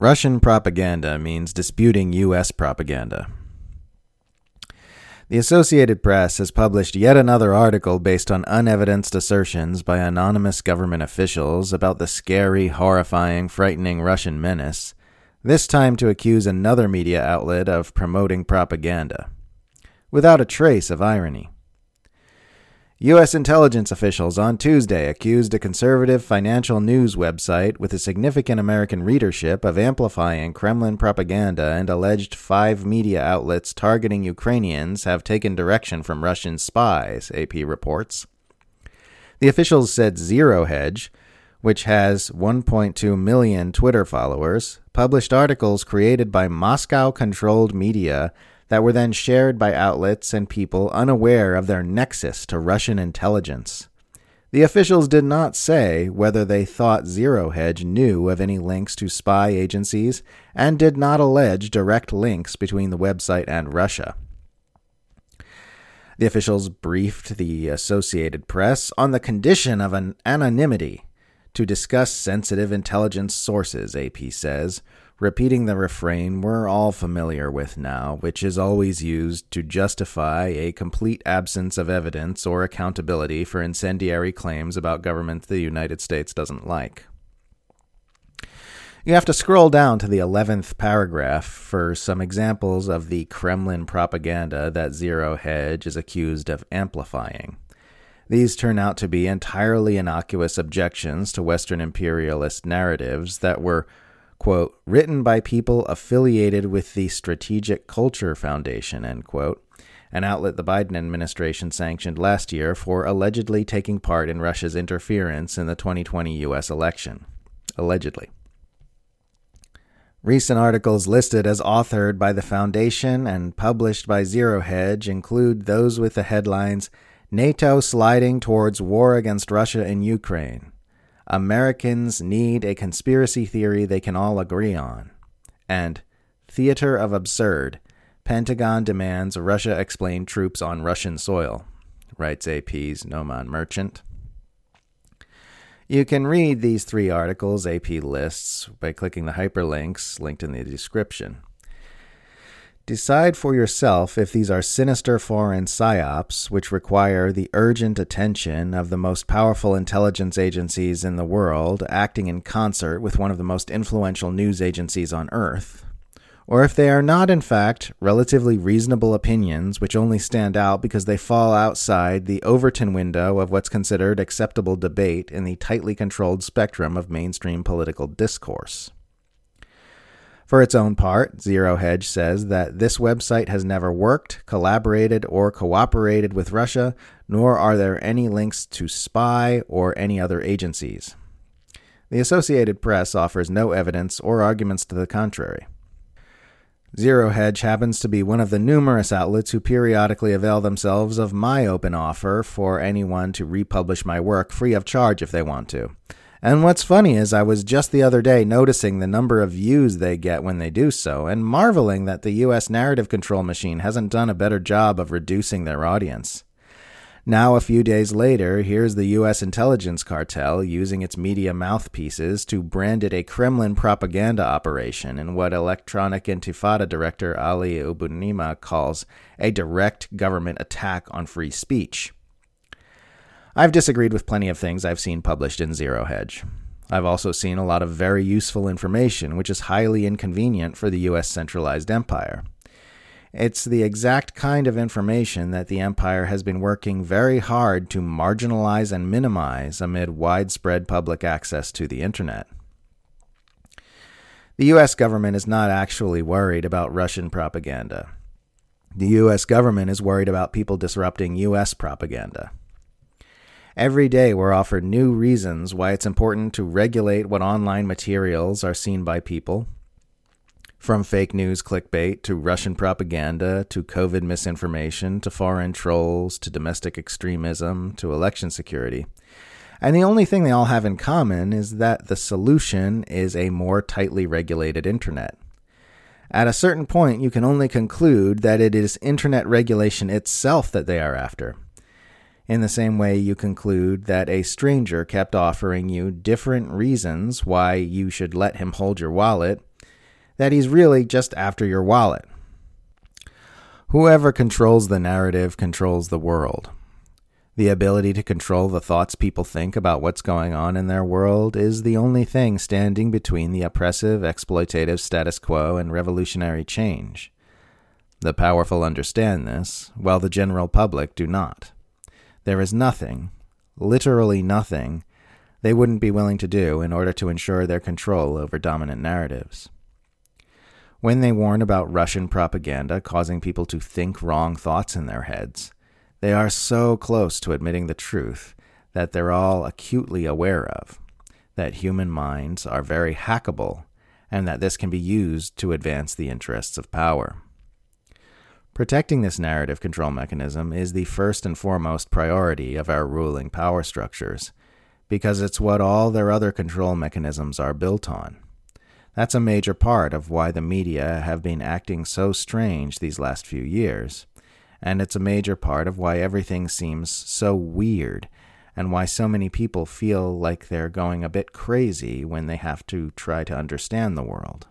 Russian propaganda means disputing U.S. propaganda. The Associated Press has published yet another article based on unevidenced assertions by anonymous government officials about the scary, horrifying, frightening Russian menace, this time to accuse another media outlet of promoting propaganda, without a trace of irony. U.S. intelligence officials on Tuesday accused a conservative financial news website with a significant American readership of amplifying Kremlin propaganda and alleged five media outlets targeting Ukrainians have taken direction from Russian spies, AP reports. The officials said Zero Hedge, which has 1.2 million Twitter followers, published articles created by Moscow controlled media that were then shared by outlets and people unaware of their nexus to Russian intelligence. The officials did not say whether they thought Zero Hedge knew of any links to spy agencies and did not allege direct links between the website and Russia. The officials briefed the Associated Press on the condition of an anonymity to discuss sensitive intelligence sources, AP says, repeating the refrain we're all familiar with now, which is always used to justify a complete absence of evidence or accountability for incendiary claims about governments the United States doesn't like. You have to scroll down to the 11th paragraph for some examples of the Kremlin propaganda that Zero Hedge is accused of amplifying. These turn out to be entirely innocuous objections to Western imperialist narratives that were quote, written by people affiliated with the Strategic Culture Foundation, end quote, an outlet the Biden administration sanctioned last year for allegedly taking part in Russia's interference in the 2020 U.S. election. Allegedly. Recent articles listed as authored by the Foundation and published by Zero Hedge include those with the headlines NATO sliding towards war against Russia in Ukraine, Americans need a conspiracy theory they can all agree on. And Theater of Absurd Pentagon demands Russia explain troops on Russian soil, writes AP's Nomaan Merchant. You can read these three articles AP lists by clicking the hyperlinks linked in the description. Decide for yourself if these are sinister foreign psyops, which require the urgent attention of the most powerful intelligence agencies in the world acting in concert with one of the most influential news agencies on Earth, or if they are not, in fact, relatively reasonable opinions which only stand out because they fall outside the Overton window of what's considered acceptable debate in the tightly controlled spectrum of mainstream political discourse. For its own part, Zero Hedge says that this website has never worked, collaborated, or cooperated with Russia, nor are there any links to spy or any other agencies. The Associated Press offers no evidence or arguments to the contrary. Zero Hedge happens to be one of the numerous outlets who periodically avail themselves of my open offer for anyone to republish my work free of charge if they want to. And what's funny is I was just the other day noticing the number of views they get when they do so, and marveling that the US narrative control machine hasn't done a better job of reducing their audience. Now, a few days later, here's the U.S. intelligence cartel using its media mouthpieces to brand it a Kremlin propaganda operation in what Electronic Intifada director Ali Abunimah calls a direct government attack on free speech. I've disagreed with plenty of things I've seen published in Zero Hedge. I've also seen a lot of very useful information, which is highly inconvenient for the U.S. centralized empire. It's the exact kind of information that the empire has been working very hard to marginalize and minimize amid widespread public access to the internet. The U.S. government is not actually worried about Russian propaganda. The U.S. government is worried about people disrupting U.S. propaganda. Every day, we're offered new reasons why it's important to regulate what online materials are seen by people. From fake news clickbait to Russian propaganda to COVID misinformation to foreign trolls to domestic extremism to election security. And the only thing they all have in common is that the solution is a more tightly regulated internet. At a certain point, you can only conclude that it is internet regulation itself that they are after. In the same way, you conclude that a stranger kept offering you different reasons why you should let him hold your wallet, that he's really just after your wallet. Whoever controls the narrative controls the world. The ability to control the thoughts people think about what's going on in their world is the only thing standing between the oppressive, exploitative status quo and revolutionary change. The powerful understand this, while the general public do not. There is nothing, literally nothing, they wouldn't be willing to do in order to ensure their control over dominant narratives. When they warn about Russian propaganda causing people to think wrong thoughts in their heads, they are so close to admitting the truth that they're all acutely aware of that human minds are very hackable and that this can be used to advance the interests of power. Protecting this narrative control mechanism is the first and foremost priority of our ruling power structures, because it's what all their other control mechanisms are built on. That's a major part of why the media have been acting so strange these last few years and it's a major part of why everything seems so weird and why so many people feel like they're going a bit crazy when they have to try to understand the world.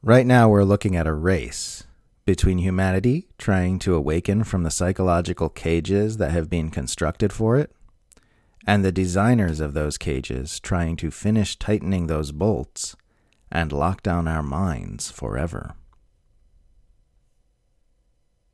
Right now, we're looking at a race between humanity trying to awaken from the psychological cages that have been constructed for it, and the designers of those cages trying to finish tightening those bolts and lock down our minds forever.